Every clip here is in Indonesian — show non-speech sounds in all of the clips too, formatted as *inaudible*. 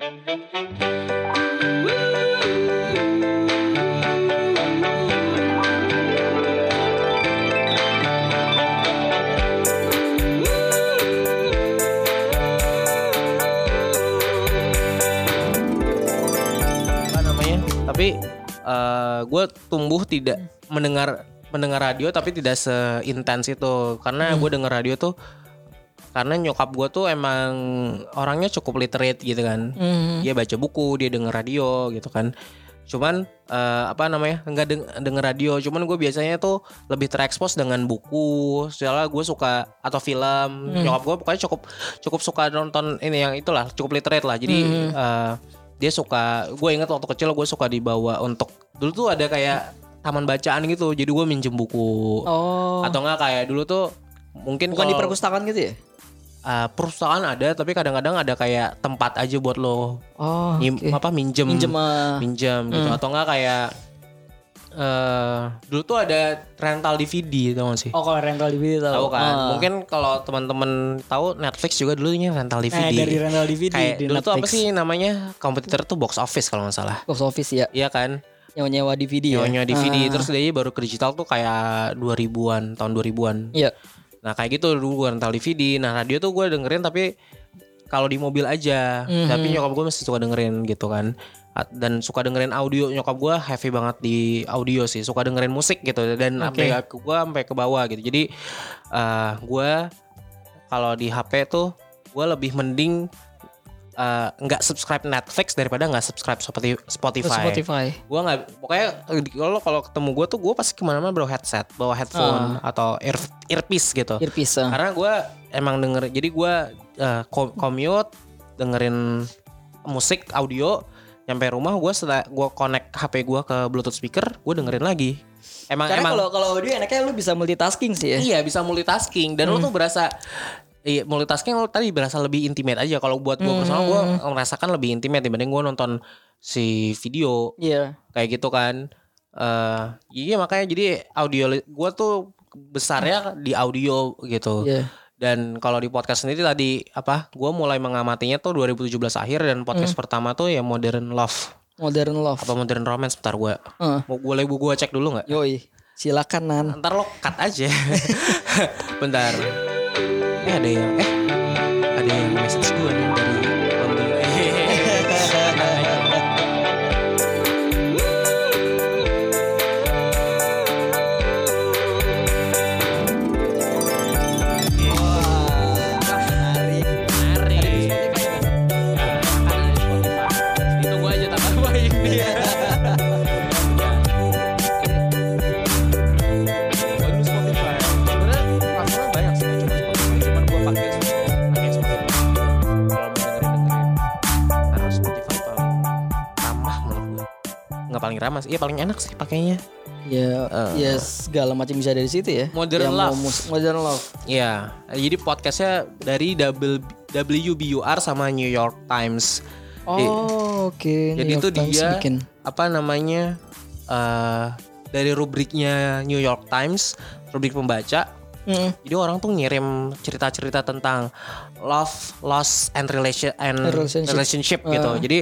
apa namanya? Tapi gue tumbuh tidak mendengar mendengar radio tapi tidak seintens itu. Karena gue denger radio tuh karena nyokap gue tuh emang orangnya cukup literate gitu kan. Hmm. dia baca buku dia denger radio gitu kan. Cuman eh, apa namanya nggak deng- denger radio. Cuman gue biasanya tuh lebih terekspos dengan buku. Soalnya gue suka atau film. Nyokap gue pokoknya cukup cukup suka nonton ini yang itulah cukup literate lah. Jadi eh, dia suka gue inget waktu kecil gue suka dibawa untuk dulu tuh ada kayak taman bacaan gitu. Jadi gue minjem buku. Oh. atau enggak kayak dulu tuh mungkin Bukan di kalau- perpustakaan gitu ya? Uh, perusahaan ada tapi kadang-kadang ada kayak tempat aja buat lo Oh. nyim- oke. apa minjem Minjem ah. minjem gitu atau enggak kayak eh dulu tuh ada rental DVD tau gak sih? Oh kalau rental DVD tahu. tahu kan? Ah. Mungkin kalau teman-teman tahu Netflix juga dulunya rental DVD. Eh, dari rental DVD kayak di dulu tuh apa Netflix. sih namanya? Kompetitor tuh box office kalau nggak salah. Box office ya. Iya kan? Nyewa-nyewa DVD ya. Nyawa DVD Ah. terus dia baru ke digital tuh kayak 2000-an, tahun 2000-an. Iya. Nah kayak gitu dulu gue rental DVD. Nah radio tuh gue dengerin tapi kalau di mobil aja. Mhm. Tapi nyokap gue masih suka dengerin gitu kan. Dan suka dengerin audio nyokap gue heavy banget di audio sih. Suka dengerin musik gitu dan Oke. sampai gue sampai ke bawah gitu. Jadi eh gue kalau di HP tuh gue lebih mending eh, nggak subscribe Netflix daripada nggak subscribe Spotify. Spotify. Spotify. Gue nggak pokoknya kalau kalau ketemu gue tuh gue pasti ke mana-mana bawa headset, bawa headphone atau ear earpiece gitu. Earpiece. ah. Karena gue emang denger, jadi gue eh, co- commute dengerin musik audio, nyampe rumah gue setelah gue connect HP gue ke Bluetooth speaker, gue dengerin lagi. Emang Karena emang kalau kalau audio enaknya lu bisa multitasking sih ya. iya bisa multitasking dan lu tuh berasa Iya multitasking tadi berasa lebih intimate aja kalau buat gue personal gue merasakan lebih intimate dibanding gue nonton si video Iya. kayak gitu kan eh iya makanya jadi audio gue tuh besarnya di audio gitu Iya. dan kalau di podcast sendiri tadi apa gue mulai mengamatinya tuh 2017 akhir dan podcast pertama tuh ya modern love Modern love. apa modern romance bentar gue Heeh. mau boleh gue cek dulu nggak Yoi. Silakan Nan. ntar lo cut aja *laughs* bentar eh ada yang eh ada yang message gue nih dari Sih, iya paling enak sih pakainya. Ya, Eh. ya segala macam bisa dari situ ya. Modern Yang Love. modern love. Iya, jadi podcastnya dari double WBUR sama New York Times. Oh, oke. Jadi New itu Times dia bikin. apa namanya eh dari rubriknya New York Times, rubrik pembaca. Mm. Jadi orang tuh ngirim cerita-cerita tentang love, loss, and relation and Relationship. relationship, gitu. Jadi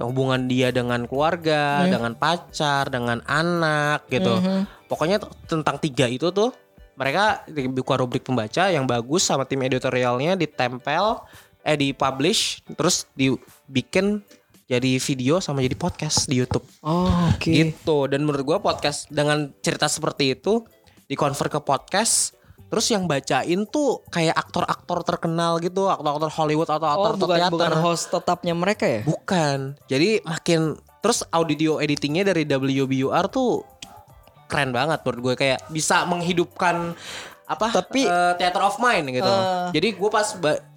hubungan dia dengan keluarga, dengan pacar, dengan anak, gitu. Pokoknya t- tentang tiga itu tuh mereka buka rubrik pembaca yang bagus sama tim editorialnya ditempel, eh dipublish, terus dibikin jadi video sama jadi podcast di YouTube Oh, oke. gitu dan menurut gua podcast dengan cerita seperti itu dikonvert ke podcast terus yang bacain tuh kayak aktor-aktor terkenal gitu aktor-aktor Hollywood atau Oh, aktor bukan teater bukan host tetapnya mereka ya? bukan jadi makin terus audio editingnya dari WBUR tuh keren banget menurut gue kayak bisa menghidupkan apa Tapi- eh, theater of mind gitu Eh. jadi gue pas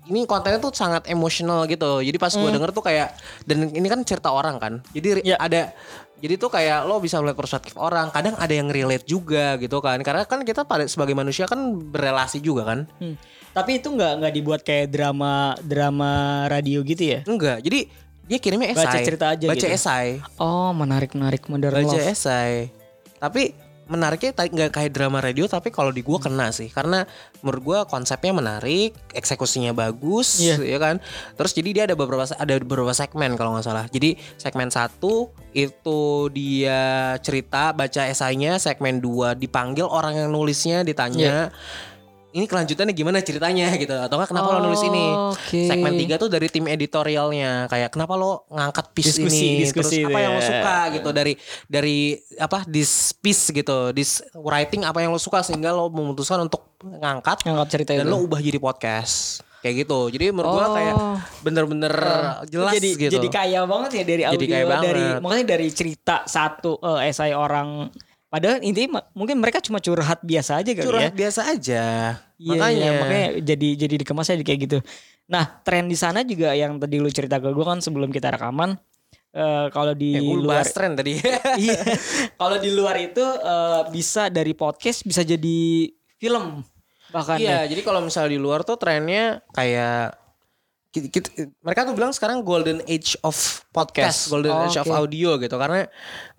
ini kontennya tuh sangat emosional gitu jadi pas gue denger tuh kayak dan ini kan cerita orang kan jadi Hmm. Ya. ada jadi tuh kayak lo bisa melihat perspektif orang kadang ada yang relate juga gitu kan karena kan kita pada sebagai manusia kan berelasi juga kan Hmm. Tapi itu nggak nggak dibuat kayak drama drama radio gitu ya? enggak jadi dia kirimnya esai Baca cerita aja baca gitu. esai Oh, menarik menarik modern baca love. esai tapi menariknya nggak kayak drama radio tapi kalau di gua kena sih. Karena menurut gua konsepnya menarik eksekusinya bagus Iya. ya kan? Terus jadi dia ada beberapa ada beberapa segmen kalau nggak salah. Jadi segmen satu itu dia cerita baca esainya. Segmen dua dipanggil orang yang nulisnya ditanya ini kelanjutannya gimana ceritanya *laughs* gitu atau nggak kenapa lo nulis ini Oke. segmen tiga tuh dari tim editorialnya kayak kenapa lo ngangkat piece Diskusi, ini diskusi terus apa yang lo ya. suka gitu dari dari apa this piece gitu this writing apa yang lo suka sehingga lo memutuskan untuk ngangkat Ngangkat cerita dan itu. lo ubah jadi podcast kayak gitu jadi menurut gua Oh. kayak bener-bener jelas jadi, gitu Jadi kaya banget ya dari Jadi audio kaya dari banget. makanya dari cerita satu eh, esai orang padahal intinya mungkin mereka cuma curhat biasa aja kali curhat ya. biasa aja Iya, makanya iya, makanya jadi jadi dikemasnya kayak gitu. Nah, tren di sana juga yang tadi lu cerita ke gue kan sebelum kita rekaman eh, kalau di ya, luar tren tadi *laughs* iya. Kalau di luar itu eh, bisa dari podcast bisa jadi film bahkan Iya, ya. jadi kalau misalnya di luar tuh trennya kayak kita, kita- mereka tuh bilang sekarang golden age of podcast, Podcast. golden Oh, age of oke. audio gitu karena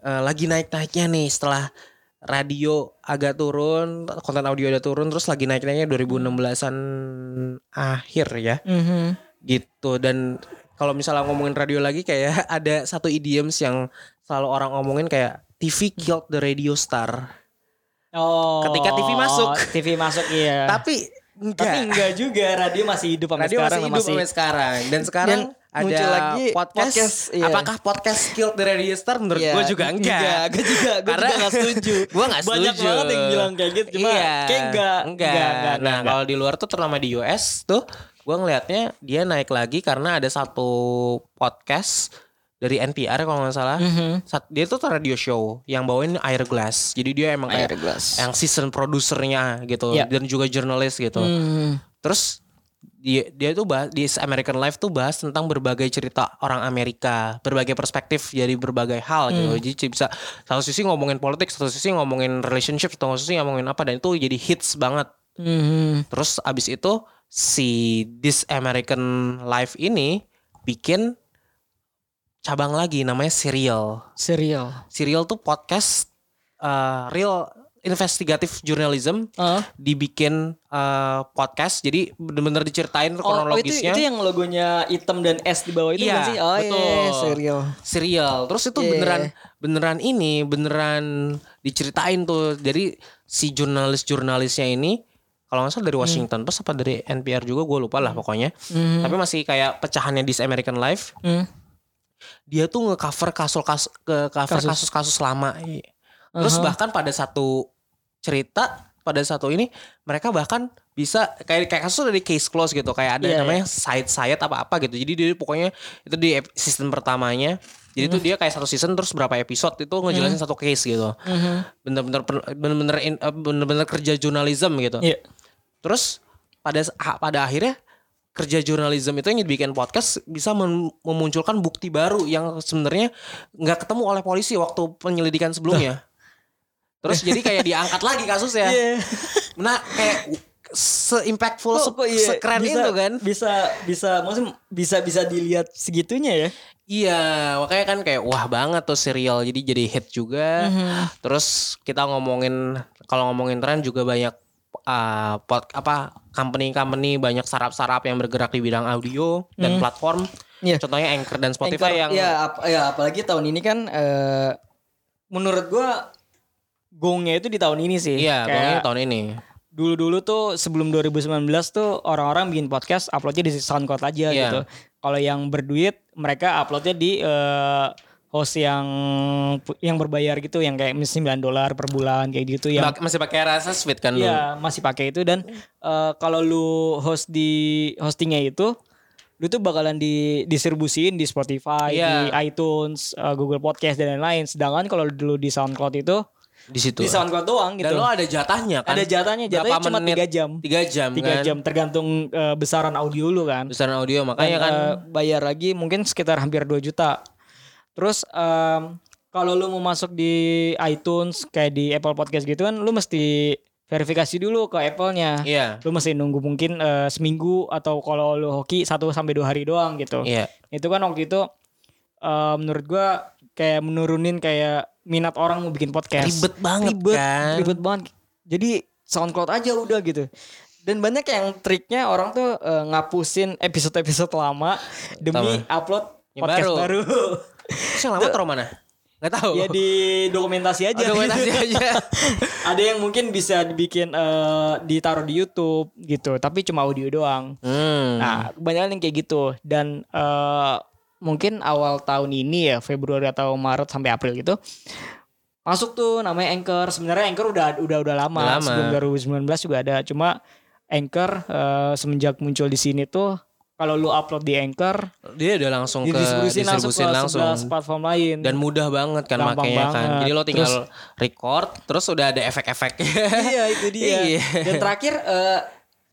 eh, lagi naik-naiknya nih setelah radio agak turun, konten audio udah turun terus lagi naik-naiknya 2016-an akhir ya Mhm. gitu dan kalau misalnya ngomongin radio lagi kayak *laughs* ada satu idioms yang selalu orang ngomongin kayak TV killed the radio star. Oh. Ketika TV masuk. TV masuk iya. *laughs* Tapi enggak. Tapi enggak juga radio masih hidup sampai Radio sekarang masih hidup sampai sekarang dan sekarang Dan muncul ada lagi podcast, podcast, iya. apakah podcast killed the radio star menurut Iya, gue juga enggak enggak, gue juga, gue *laughs* Karena- juga gak setuju. gue nggak setuju *laughs* Banyak banget yang bilang kayak gitu, cuma iya, kayak enggak, enggak, enggak, enggak, nah enggak. kalau di luar tuh terutama di US tuh gue ngelihatnya dia naik lagi karena ada satu podcast dari NPR kalau nggak salah Mhm. Sat- dia tuh radio show yang bawain Air Glass jadi dia emang kayak Airglass. yang season produsernya gitu Iya. dan juga jurnalis gitu Hmm. Terus dia dia tuh bahas di American Life tuh bahas tentang berbagai cerita orang Amerika, berbagai perspektif dari berbagai hal gitu. Hmm. Jadi bisa satu sisi ngomongin politik, satu sisi ngomongin relationship, satu sisi ngomongin apa dan itu jadi hits banget. Mhm. Terus abis itu si This American Life ini bikin cabang lagi namanya Serial. Serial. Serial tuh podcast uh, real investigative journalism Ah. dibikin uh, podcast jadi bener-bener diceritain Oh, oh, itu, kronologisnya itu yang logonya hitam dan S di bawah itu Iya, kan sih? Oh betul. iya, serial. serial terus itu Iya. beneran beneran ini beneran diceritain tuh jadi si jurnalis-jurnalisnya ini kalau nggak salah dari Washington Post apa dari NPR juga gue lupa lah pokoknya Mhm. tapi masih kayak pecahannya di American Life Hmm. Dia tuh ngecover kasus kasus ke cover Kasus. kasus-kasus lama. Terus Aha. bahkan pada satu cerita pada satu ini mereka bahkan bisa kayak kayak kasus dari case close gitu kayak ada Iya, namanya side side apa apa gitu. Jadi dia pokoknya itu di season pertamanya. Jadi tuh dia kayak satu season terus berapa episode itu ngejelasin satu case gitu. Mhm. bener-bener bener-bener eh, bener-bener kerja jurnalism gitu. Iya. terus pada pada akhirnya kerja jurnalism itu yang dibikin podcast bisa mem- memunculkan bukti baru yang sebenarnya nggak ketemu oleh polisi waktu penyelidikan sebelumnya. *laughs* Terus jadi kayak diangkat lagi kasusnya. Iya. Nah kayak se-impactful, Kok- se- iya, sekeren bisa, itu kan. Bisa bisa maksudnya bisa bisa dilihat segitunya ya. Iya, makanya kan kayak wah banget tuh serial. Jadi jadi hit juga. Mhm. Terus kita ngomongin kalau ngomongin tren juga banyak uh, apa company-company banyak startup-startup yang bergerak di bidang audio dan platform. Iya. Contohnya Anchor dan Spotify Anchor, yang ya, ap- ya apalagi tahun ini kan eh, menurut gua gongnya itu di tahun ini sih. iya, Kayak gongnya tahun ini. Dulu-dulu tuh sebelum 2019 tuh orang-orang bikin podcast uploadnya di SoundCloud aja Iya. gitu. Kalau yang berduit mereka uploadnya di eh, host yang yang berbayar gitu yang kayak misalnya 9 dolar per bulan kayak gitu yang Bak- masih pakai rasa sweet kan lu? Iya masih pakai itu dan eh, kalau lu host di hostingnya itu lu tuh bakalan didistribusiin di Spotify, Iya. di iTunes, eh, Google Podcast dan lain-lain. Sedangkan kalau dulu di SoundCloud itu Di situ. di SoundCloud doang gitu. Dan lo ada jatahnya kan? Ada jatahnya, jatahnya Berapa cuma menit? tiga jam. Tiga jam Tiga kan? jam tergantung eh, besaran audio lu kan. Besaran audio Dan, makanya kan eh, bayar lagi mungkin sekitar hampir 2 juta. Terus em, kalau lu mau masuk di iTunes kayak di Apple Podcast gitu kan lu mesti verifikasi dulu ke Apple-nya. Iya. Lu mesti nunggu mungkin eh, seminggu atau kalau lu hoki 1 sampai 2 hari doang gitu. Iya. Itu kan waktu itu eh, menurut gua kayak menurunin kayak minat orang mau bikin podcast. Ribet banget ribet, kan. Ribet banget. Jadi SoundCloud aja udah gitu. Dan banyak yang triknya orang tuh eh, ngapusin episode-episode lama demi upload Yang podcast baru. baru. Terus yang lama taruh mana? Gak tahu. ya di dokumentasi aja. Oh, dokumentasi aja. *laughs* *laughs* Ada yang mungkin bisa dibikin eh, ditaruh di YouTube gitu, tapi cuma audio doang. Hmm. Nah, kebanyakan yang kayak gitu dan eh, mungkin awal tahun ini ya Februari atau Maret sampai April gitu masuk tuh namanya Anchor. Sebenarnya Anchor udah udah udah lama, lama. sebelum 2019 juga ada. Cuma Anchor eh, semenjak muncul di sini tuh kalau lu upload di Anchor Dia udah langsung ke didistribusin langsung distribusin ke langsung. 11 platform lain. Dan mudah banget kan Gampang makanya kan. banget. Jadi lo tinggal record terus udah ada efek-efek. iya itu *laughs* dia. Iya. Dan terakhir eh,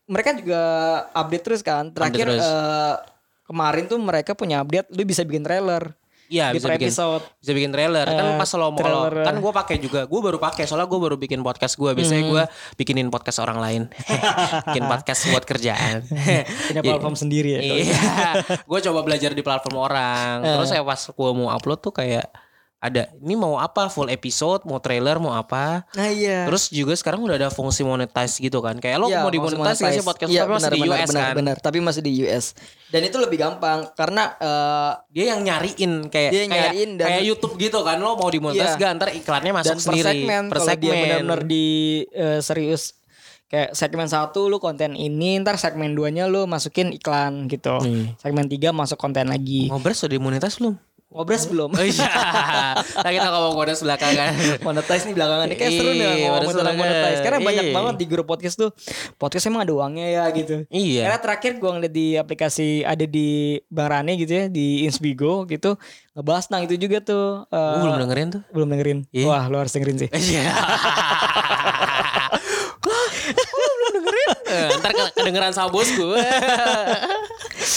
mereka juga update terus kan. Terakhir Update terus. eh, kemarin tuh mereka punya update, lu bisa bikin trailer Iya bisa bikin episode. bisa bikin trailer kan Eh, pas lo mau kalau trailer. kan gue pakai juga gue baru pakai soalnya gue baru bikin podcast gue biasanya Hmm. gue bikinin podcast orang lain *laughs* bikin podcast buat kerjaan *laughs* Punya platform sendiri ya. iya gue coba belajar di platform orang Eh. terus saya pas gue mau upload tuh kayak ada ini mau apa? Full episode mau trailer mau apa? Nah iya. terus juga sekarang udah ada fungsi monetize gitu kan. Kayak lo Iya, mau dimonetize nggak sih podcast Iya, tapi masih di US benar, kan? benar, tapi masih di US. Dan itu lebih gampang karena eh, dia yang nyariin kayak Dia yang kayak, nyariin dan- kayak YouTube gitu kan. Lo mau dimonetize Iya. gak ntar iklannya masuk dan per sendiri segmen per kalau dia segmen. benar-benar di eh, serius kayak segmen satu lu konten ini ntar segmen 2 nya lu masukin iklan gitu. Hmm. segmen 3 masuk konten lagi. Ngobras sudah dimonetize belum? Ngobras belum Oh iya. Nah, kita ngomong ngobras belakangan. *laughs* monetize nih belakangan ini kayak seru nih Iya, ngomong tentang monetize karena banyak Iya. banget di grup podcast tuh podcast emang ada uangnya ya gitu Iya. Karena terakhir gua ngeliat di aplikasi ada di Bang Rane gitu ya di Insbigo gitu ngebahas tentang itu juga tuh. eh, Gue belum dengerin tuh. belum dengerin. Iya. Wah, lu harus dengerin sih. Iya. *laughs* Belum dengerin? Eh, ntar ke- kedengeran sama bosku. *laughs*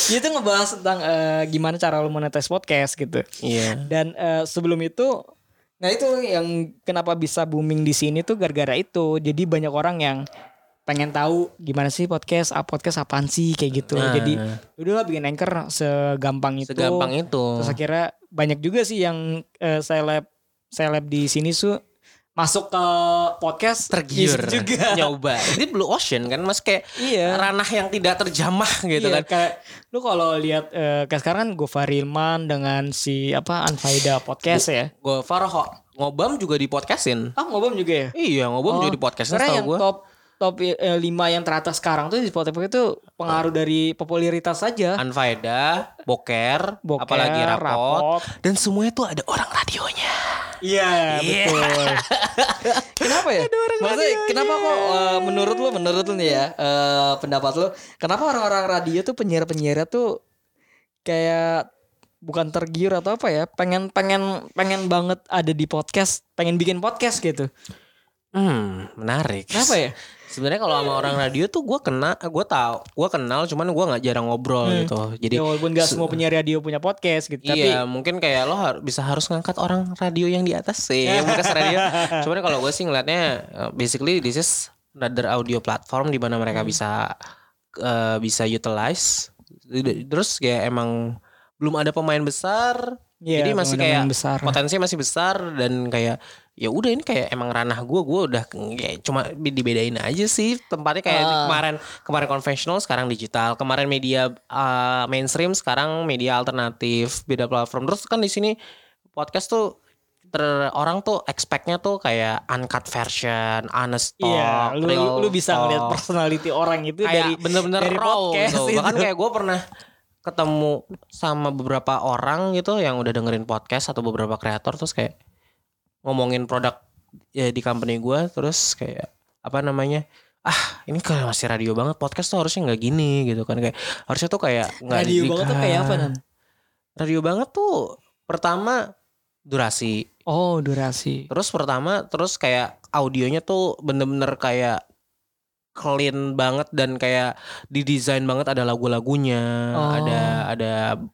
Dia tuh ngebahas tentang eh, gimana cara lu monetize podcast gitu. Iya. Dan eh, sebelum itu nah itu yang kenapa bisa booming di sini tuh gara-gara itu. Jadi banyak orang yang pengen tahu gimana sih podcast, ah, podcast apaan sih kayak gitu. Nah. Jadi udahlah bikin anchor segampang itu. Segampang itu. Terus akhirnya banyak juga sih yang eh, seleb seleb di sini su masuk ke podcast Tergiur juga. *laughs* nyoba. Ini Blue Ocean kan Mas kayak Iya. ranah yang tidak terjamah gitu Iya, kan. kayak lu kalau lihat eh, kayak sekarang kan Gofar Hilman dengan si apa Anfaida podcast ya. Gue Farah ngobam juga di podcastin. Ah ngobam juga ya. Iya, ngobam Oh, juga di podcastin yang gue. top top eh, lima yang teratas sekarang tuh di Spotify itu pengaruh dari popularitas saja. Anfaida, Boker, Boker, apalagi rapot, Rapot. dan semuanya tuh ada orang radionya. Iya, Iya. betul. *laughs* kenapa ya? Maksudnya kenapa kok eh, menurut lu menurut lu nih ya eh, pendapat lu kenapa orang-orang radio tuh penyiar-penyiar tuh kayak bukan tergiur atau apa ya pengen pengen pengen banget ada di podcast pengen bikin podcast gitu Hmm, menarik. kenapa ya *laughs* Sebenarnya kalau sama orang radio tuh gue kena, gue tahu, gue kenal, cuman gue nggak jarang ngobrol Hmm. gitu. Jadi ya walaupun gak semua penyiar radio punya podcast gitu tapi iya, mungkin kayak lo har- bisa harus ngangkat orang radio yang di atas sih, *laughs* yang bekas radio. Cuman kalau gue sih ngeliatnya, uh, basically this is another audio platform di mana mereka Hmm. bisa uh, bisa utilize. Terus kayak emang belum ada pemain besar, Iya, jadi masih kayak besar. potensi masih besar dan kayak ya udah ini kayak emang ranah gue gue udah kayak cuma dibedain aja sih tempatnya kayak Ah. kemarin kemarin konvensional sekarang digital kemarin media uh, mainstream sekarang media alternatif beda platform terus kan di sini podcast tuh ter, orang tuh expectnya tuh kayak uncut version, honest talk, Iya, lu, lu, real lu bisa talk. ngeliat personality orang itu kayak dari bener-bener dari raw podcast gitu. itu. Bahkan kayak gue pernah ketemu sama beberapa orang gitu yang udah dengerin podcast atau beberapa kreator terus kayak ngomongin produk ya di company gue terus kayak apa namanya ah ini kalau masih radio banget podcast tuh harusnya nggak gini gitu kan kayak harusnya tuh kayak nggak radio banget tuh kayak apa nan? radio banget tuh pertama durasi Oh durasi. Terus pertama terus kayak audionya tuh bener-bener kayak clean banget dan kayak didesain banget ada lagu-lagunya, Oh. ada ada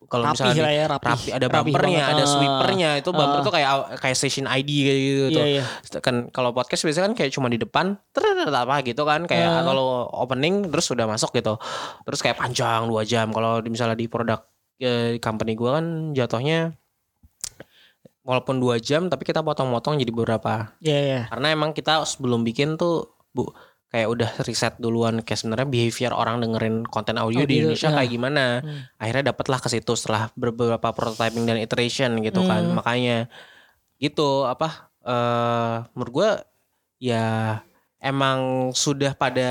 kalau Rapi misalnya lah ya rapi. rapi ada Rapi bumpernya, banget. ada Ah. sweepernya. Itu bumper Ah. tuh kayak kayak station ID kayak gitu Iya tuh. iya. Kan kalau podcast biasanya kan kayak cuma di depan, terus apa gitu kan kayak Ah. atau lo opening terus udah masuk gitu. Terus kayak panjang dua jam. Kalau misalnya di produk eh, company gua kan jatuhnya walaupun dua jam tapi kita potong-potong jadi beberapa Iya iya. karena emang kita sebelum bikin tuh bu kayak udah riset duluan kayak sebenarnya behavior orang dengerin konten audio, di Audio, Indonesia ya. kayak gimana Hmm. akhirnya dapatlah ke situ setelah beberapa prototyping dan iteration gitu kan Hmm. makanya gitu apa eh menurut gua ya emang sudah pada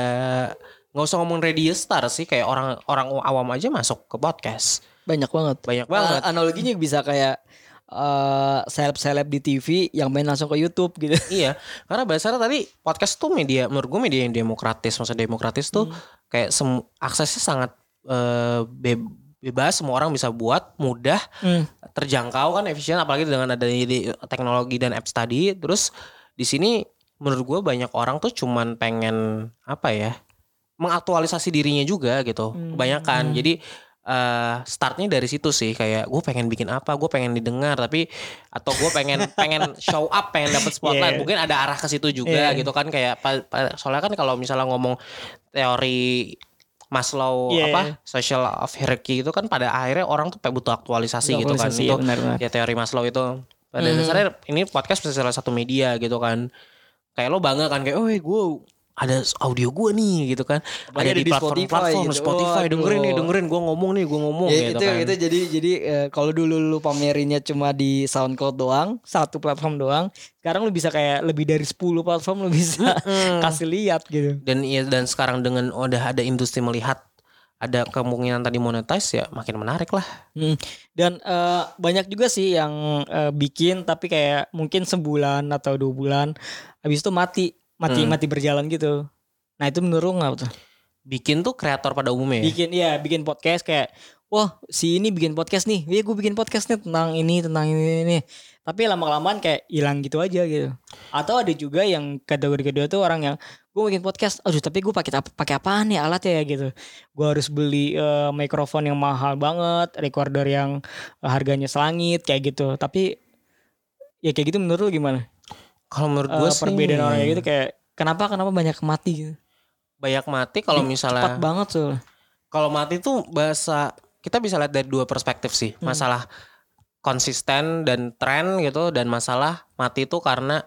nggak usah ngomong radio star sih kayak orang orang awam aja masuk ke podcast Banyak banget. banyak banget Uh, analoginya bisa kayak eh seleb-seleb di TV yang main langsung ke YouTube gitu. *laughs* Iya, karena dasarnya tadi podcast tuh media menurut gue media yang demokratis. Maksudnya demokratis tuh kayak sem- aksesnya sangat eh, be- bebas, semua orang bisa buat, mudah, Hmm. terjangkau kan, efisien. Apalagi dengan ada di teknologi dan apps tadi. Terus di sini menurut gue banyak orang tuh cuman pengen apa ya, mengaktualisasi dirinya juga gitu. Hmm. Kebanyakan. Jadi eh startnya dari situ sih kayak gue pengen bikin apa gue pengen didengar tapi atau gue pengen *laughs* pengen show up pengen dapat spotlight Yeah. mungkin ada arah ke situ juga Yeah. gitu kan kayak soalnya kan kalau misalnya ngomong teori Maslow Yeah. apa social of hierarchy itu kan pada akhirnya orang tuh butuh aktualisasi, gitu kan Aktualisasi, itu ya, benar-benar. ya teori Maslow itu pada Mhm. dasarnya ini podcast bisa salah satu media gitu kan kayak lo bangga kan kayak oh gue ada audio gue nih gitu kan Apalagi ada di platform-platform gitu. Spotify Waduh. dengerin nih dengerin gue ngomong nih gue ngomong Ya, gitu itu kan itu jadi jadi eh, kalau dulu lu pamerinnya cuma di SoundCloud doang, satu platform doang. Sekarang lu bisa kayak lebih dari 10 platform lu bisa Mm. *laughs* kasih lihat gitu. dan iya dan sekarang dengan udah ada industri melihat ada kemungkinan tadi monetize ya makin menarik lah Hmm. Dan eh, banyak juga sih yang eh, bikin tapi kayak mungkin sebulan atau dua bulan habis itu mati mati Hmm. mati berjalan gitu. Nah itu menurut lu nggak tuh? bikin tuh kreator pada umumnya ya. Bikin ya bikin podcast kayak wah si ini bikin podcast nih, iya gue bikin podcast nih tentang ini tentang ini ini. Tapi lama kelamaan kayak hilang gitu aja gitu. Atau ada juga yang kategori kedua tuh orang yang gue bikin podcast, aduh tapi gue pakai pakai apaan ya alatnya ya gitu. Gue harus beli eh, mikrofon yang mahal banget, recorder yang eh, harganya selangit kayak gitu. Tapi ya kayak gitu menurut lu gimana? Kalau menurut Eh, gue sih perbedaan orang kayak gitu kayak kenapa kenapa banyak mati gitu? banyak mati kalau Cepat misalnya banget tuh. kalau mati tuh bahasa kita bisa lihat dari dua perspektif sih Hmm. masalah konsisten dan tren gitu dan masalah mati itu karena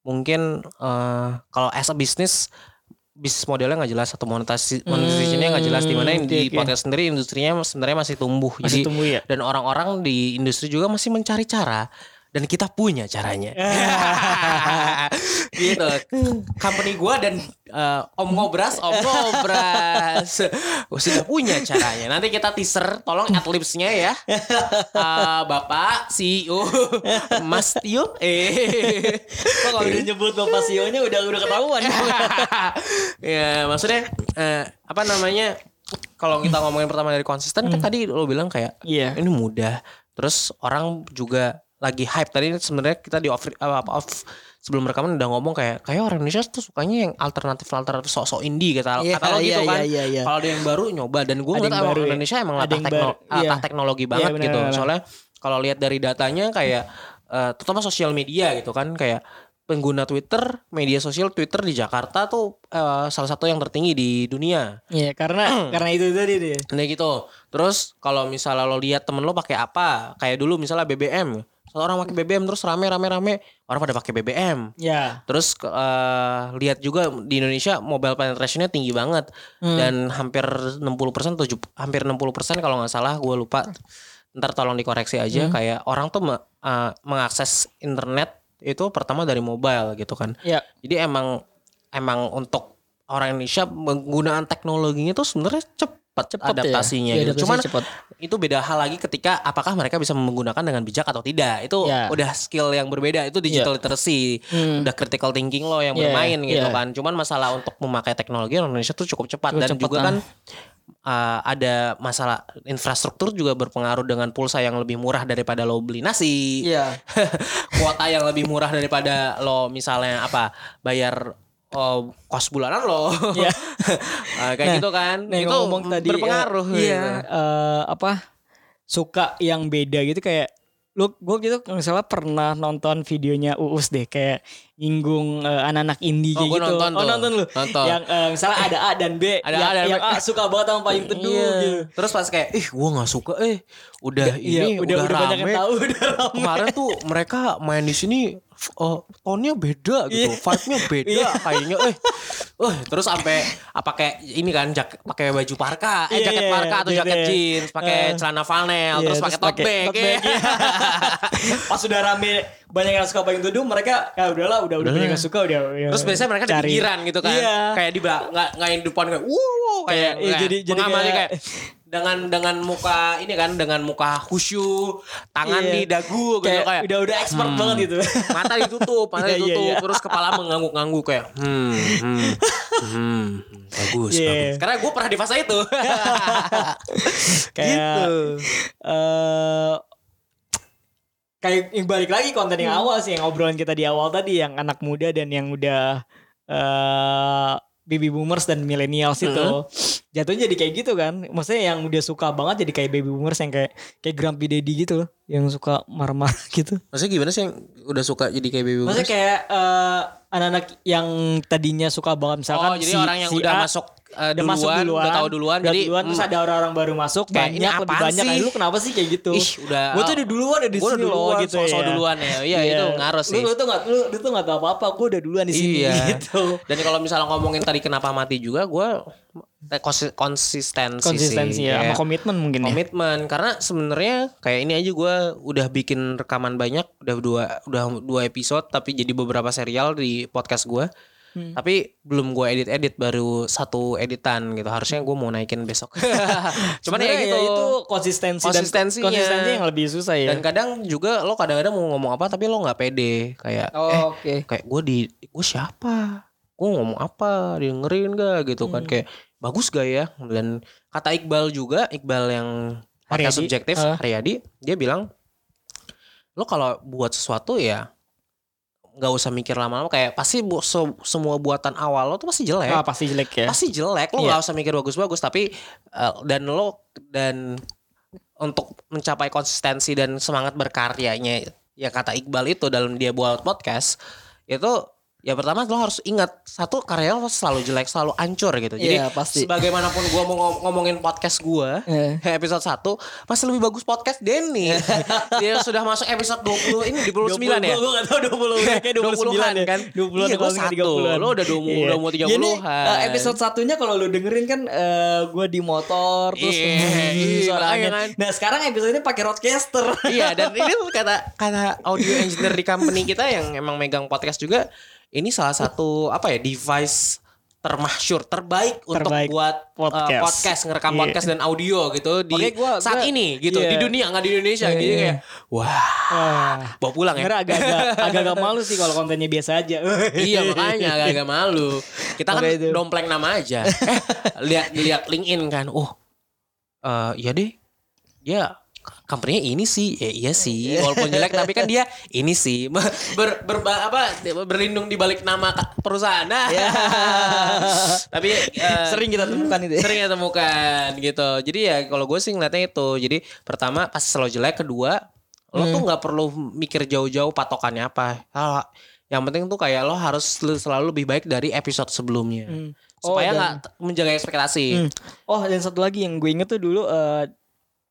mungkin eh, kalau as a business bisnis modelnya nggak jelas atau monetasi monetasinya nggak jelas di mana Hmm, di podcast sendiri industrinya sebenarnya masih tumbuh Masih jadi tumbuh ya. dan orang-orang di industri juga masih mencari cara dan kita punya caranya. *laughs* Gitu. Company gua dan eh, Om Ngobras Om Ngobras. Sudah punya caranya. Nanti kita teaser tolong adlibsnya ya. Eh, Bapak CEO Mas Tio. Eh. Kok kalau udah nyebut Bapak Sionya udah udah ketahuan. *laughs* ya maksudnya eh, apa namanya kalau kita ngomongin pertama dari konsisten kan tadi lo bilang kayak Iya. ini mudah. Terus orang juga lagi hype tadi sebenarnya kita di off, apa, off sebelum rekaman udah ngomong kayak kayak orang Indonesia tuh sukanya yang alternatif alternatif sok-sok indie kata Iya, kata lo gitu iya, kan iya, iya. kalau ada yang baru nyoba dan gue ngeliat baru ya. Indonesia emang Ada latah, yang tekno- baru, iya. latah teknologi banget benar, gitu benar. soalnya kalau lihat dari datanya kayak eh, terutama sosial media gitu kan kayak pengguna Twitter media sosial Twitter di Jakarta tuh eh, salah satu yang tertinggi di dunia Iya, karena *clears throat* karena itu tadi deh. Nah gitu. Terus kalau misalnya lo lihat temen lo pakai apa, kayak dulu misalnya BBM, Satu orang pakai BBM terus rame rame rame orang pada pakai BBM. Ya. Terus eh, lihat juga di Indonesia mobile penetrationnya tinggi banget Hmm. dan hampir 60% tujuh hampir 60% kalau nggak salah gue lupa. Ntar tolong dikoreksi Hmm. aja kayak orang tuh me- eh, mengakses internet itu pertama dari mobile gitu kan. Ya. Jadi emang emang untuk orang Indonesia penggunaan teknologinya tuh sebenarnya cepat Cepet ya? adaptasinya Iya, gitu. Cuman cepet. itu beda hal lagi ketika apakah mereka bisa menggunakan dengan bijak atau tidak. Itu Ya. udah skill yang berbeda. Itu digital literacy, Hmm. udah critical thinking lo yang Iya, bermain gitu iya. kan. Cuman masalah untuk memakai teknologi orang Indonesia tuh cukup cepat Cukup dan cepat, juga kan uh, ada masalah infrastruktur juga berpengaruh dengan pulsa yang lebih murah daripada lo beli nasi Iya. *laughs* kuota yang lebih murah daripada lo misalnya apa bayar oh, kos bulanan lo Iya. *laughs* Ah, kayak gitu kan Nah, itu ngomong tadi berpengaruh iya, gitu. eh, apa? Suka yang beda gitu kayak lu gue gitu misalnya pernah nonton videonya Uus deh kayak nyinggung eh, anak-anak indie Oh, gitu. nonton oh tuh. nonton lu. Nonton. Yang eh, misalnya *laughs* ada A dan B. Ada yang, A dan yang B. A suka banget sama payung teduh Iya. gitu. Terus pas kayak, ih gue nggak suka, eh udah Iya, ini udah, udah, banyak yang rame. tahu udah rame. Kemarin tuh mereka main di sini uh, tone-nya beda gitu, Iya. vibe-nya beda kayaknya eh. Uh, terus sampai apa kayak ini kan jak, pakai baju parka, eh Iya, jaket iya, parka atau iya, jaket iya. jeans, pakai Eh. celana flanel, Iya, terus pakai tote bag. tote ya. iya. *laughs* Pas sudah rame banyak yang suka payung teduh mereka ya udahlah udah udah banyak yang suka udah. ya, Terus biasanya mereka di cari. pinggiran gitu kan. Iya. Kayak di nggak nggak yang di depan kayak wow kayak, Iya, kayak jadi- jadi kayak- kayak dengan dengan muka ini kan dengan muka khusyuk, tangan Iya. di dagu gitu kayak, kayak udah udah expert banget gitu. mata ditutup, mata Iya, iya, ditutup, iya. terus kepala mengangguk-angguk kayak hmm, hmm, hmm, bagus, Iya. bagus. Karena gue pernah di fase itu. *laughs* kayak Gitu. eh kayak yang balik lagi konten yang awal sih yang obrolan kita di awal tadi yang anak muda dan yang udah eh baby boomers dan millennials itu. Jatuhnya jadi kayak gitu kan. Maksudnya yang udah suka banget jadi kayak baby boomers yang kayak kayak grumpy daddy gitu loh. Yang suka marah-marah *laughs* gitu. Maksudnya gimana sih yang udah suka jadi kayak baby maksudnya boomers? kayak eh, anak-anak yang tadinya suka banget misalkan Oh, jadi si- orang yang si udah A masuk uh, udah duluan, masuk duluan, udah tahu duluan, udah jadi duluan, terus mm, ada orang-orang baru masuk Kayak, banyak ini lebih banyak. sih? lu kenapa sih kayak gitu? Ih, udah. Gue tuh udah duluan udah di sini loh duluan, gitu sok-sok ya. duluan ya. Iya, itu ngaruh sih. lu, lu tuh gak lu, lu tuh gak tau apa-apa. Gue udah duluan di sini Iya. *laughs* gitu. Dan kalau misalnya ngomongin tadi kenapa mati juga, gue konsistensi, konsistensi sih. ya sama komitmen mungkin ya. komitmen. Karena sebenarnya kayak ini aja gue udah bikin rekaman banyak udah dua udah dua episode tapi jadi beberapa serial di podcast gue Hmm. tapi belum gue edit edit baru satu editan gitu. Harusnya gue mau naikin besok. *laughs* Cuman ya gitu. itu konsistensi Konsistensinya. dan konsistensi yang lebih susah ya. Dan kadang juga lo kadang-kadang mau ngomong apa tapi lo nggak pede. Kayak eh oh, oke. kayak gue di gue siapa? Gue ngomong apa? Dengerin gak gitu kan. Hmm. kayak bagus gak ya? Dan kata Iqbal juga Iqbal yang Haryadi. subjektif Ah. Haryadi dia bilang lo kalau buat sesuatu ya nggak usah mikir lama-lama kayak pasti bu- se- semua buatan awal lo tuh pasti jelek. Ah, pasti jelek ya. Pasti jelek. Lo Iya. nggak usah mikir bagus-bagus tapi eh, dan lo dan untuk mencapai konsistensi dan semangat berkaryanya ya kata Iqbal itu dalam dia buat podcast itu ya pertama lo harus ingat satu karya lo selalu jelek selalu ancur gitu jadi Iya, pasti. sebagaimanapun gua mau ngom- ngomongin podcast gua Eh. episode 1 pasti lebih bagus podcast Denny *laughs* dia sudah masuk episode 20 ini di 29 ya Gue gak tau 20 Kayak 29 20-an ya kan 20 iya gue satu lo udah dua, udah mau 30 Jadi an eh, episode satunya kalau lu dengerin kan eh, gue di motor terus Iya, hmm, iya, suara makanya angin. kan. Nah sekarang episode ini pakai roadcaster. iya dan ini *laughs* kata kata audio engineer di company kita yang emang megang podcast juga ini salah satu apa ya device termasyur terbaik, Terbaik untuk buat podcast. podcast, podcast ngerekam Iya. podcast dan audio gitu di gua- saat gua- ini gitu iya. di dunia nggak di Indonesia Iya, gitu iya. kayak wah bawa pulang ya agak-agak agak-agak malu sih kalau kontennya biasa aja. *laughs* iya makanya agak-agak malu kita kan itu. dompleng nama aja *laughs* eh lihat lihat LinkedIn kan oh eh iya deh ya company ini sih ya iya sih walaupun jelek tapi kan dia ini sih *laughs* ber, ber, apa berlindung di balik nama perusahaan nah Ya. *laughs* tapi eh, Sering kita temukan itu. ya. sering ya temukan gitu jadi ya kalau gue sih ngeliatnya itu jadi pertama pas selalu jelek kedua lo tuh nggak perlu mikir jauh-jauh patokannya apa Ah, yang penting tuh kayak lo harus sel- selalu lebih baik dari episode sebelumnya Hmm. Oh, supaya nggak menjaga ekspektasi Hmm. Oh dan satu lagi yang gue inget tuh dulu eh,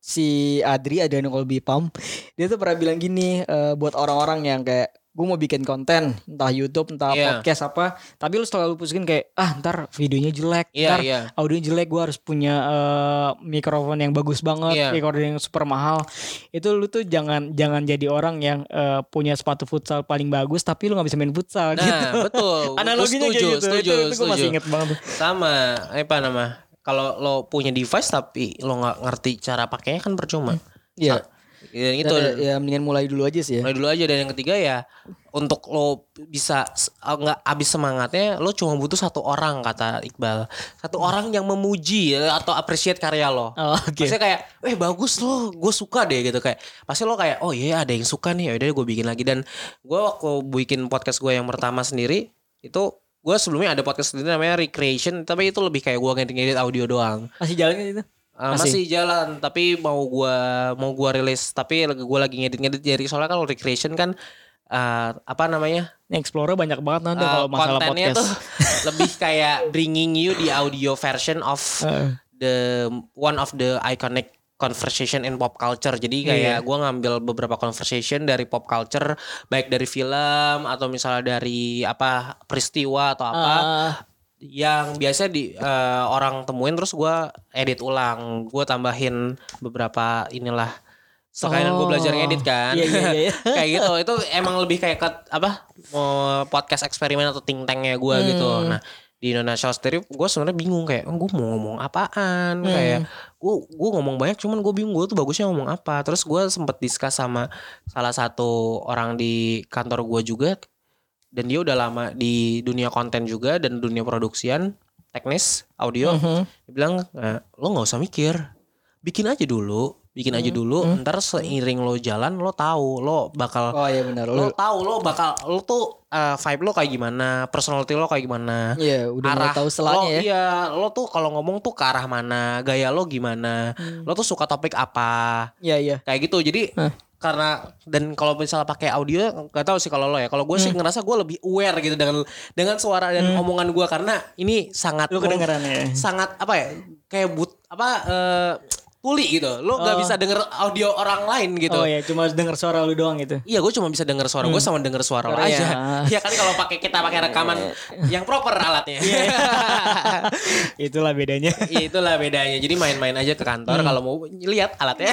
si Adri ada Colby Pam dia tuh pernah bilang gini eh, buat orang-orang yang kayak gue mau bikin konten entah YouTube entah Iya. podcast apa. Tapi lu selalu pusingin kayak ah ntar videonya jelek Iya, ntar iya. audionya jelek gue harus punya eh, mikrofon yang bagus banget Iya. recording yang super mahal. Itu lu tuh jangan jangan jadi orang yang eh, punya sepatu futsal paling bagus tapi lu nggak bisa main futsal nah gitu. betul. *laughs* Analoginya setuju, kayak gitu. Setuju, itu, itu gue masih inget banget sama apa nama kalau lo punya device tapi lo nggak ngerti cara pakainya kan percuma Iya. Ya, itu itu ya mendingan mulai dulu aja sih ya mulai dulu aja dan yang ketiga ya untuk lo bisa nggak habis semangatnya lo cuma butuh satu orang kata Iqbal satu orang yang memuji ya, atau appreciate karya lo Oh, oke. Maksudnya kayak, eh bagus lo, gue suka deh gitu kayak. Pasti lo kayak, oh iya ada yang suka nih, ya udah gue bikin lagi. Dan gue waktu bikin podcast gue yang pertama sendiri itu gue sebelumnya ada podcast sendiri namanya Recreation, tapi itu lebih kayak gue ngedit-ngedit audio doang. Masih jalan kan itu? Uh, masih. jalan tapi mau gua mau gua rilis tapi gua lagi ngedit-ngedit jadi soalnya kalau recreation kan uh, apa namanya Explorer banyak banget nanti uh, kalau masalah kontennya podcast. tuh *laughs* lebih kayak bringing you the audio version of uh. the one of the iconic conversation in pop culture. Jadi kayak yeah. gue ngambil beberapa conversation dari pop culture, baik dari film atau misalnya dari apa peristiwa atau apa. Uh yang biasa di uh, orang temuin terus gue edit ulang gue tambahin beberapa inilah sekalian oh. gue belajar ngedit kan iya, iya, iya. *laughs* kayak gitu itu emang lebih kayak ke, apa podcast eksperimen atau think tanknya gue hmm. gitu nah di Indonesia sendiri gue sebenarnya bingung kayak oh, gue mau ngomong apaan hmm. kayak gue gue ngomong banyak cuman gue bingung gue tuh bagusnya ngomong apa terus gue sempet diskus sama salah satu orang di kantor gue juga dan dia udah lama di dunia konten juga dan dunia produksian teknis audio mm -hmm. dia bilang eh, lo nggak usah mikir bikin aja dulu bikin aja dulu hmm. ntar seiring lo jalan lo tahu lo bakal oh iya benar lo, lo tahu lo bakal lo tuh uh, vibe lo kayak gimana personality lo kayak gimana iya udah arah tahu lo, ya iya lo tuh kalau ngomong tuh ke arah mana gaya lo gimana hmm. lo tuh suka topik apa iya iya kayak gitu jadi huh karena dan kalau misalnya pakai audio nggak tahu sih kalau lo ya kalau gue hmm. sih ngerasa gue lebih aware gitu dengan dengan suara dan hmm. omongan gue karena ini sangat lu kedengaran ya sangat apa ya kayak but apa uh, tuli gitu. Lo nggak oh. bisa denger audio orang lain gitu. Oh ya, cuma denger suara lu doang gitu. Iya, gue cuma bisa denger suara hmm. gue sama denger suara lo aja. *laughs* *laughs* Iya kan kalau pakai kita pakai rekaman yang proper alatnya. Iya. *laughs* itulah bedanya. Iya, itulah bedanya. Jadi main-main aja ke kantor hmm. kalau mau lihat alatnya.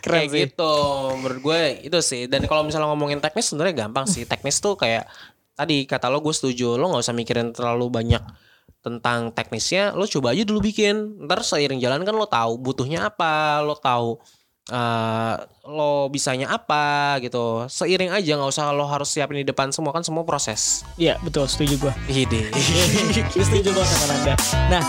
Keren kayak sih. gitu. Menurut gue itu sih. Dan kalau misalnya ngomongin teknis sebenarnya gampang sih. Teknis tuh kayak tadi kata lo gue setuju. Lo nggak usah mikirin terlalu banyak tentang teknisnya lo coba aja dulu bikin. Ntar seiring jalan kan lo tahu butuhnya apa lo tahu uh, lo bisanya apa gitu. Seiring aja nggak usah lo harus siapin di depan semua kan semua proses. Iya betul setuju gua. Ide. *laughs* Setuju banget sama anda nah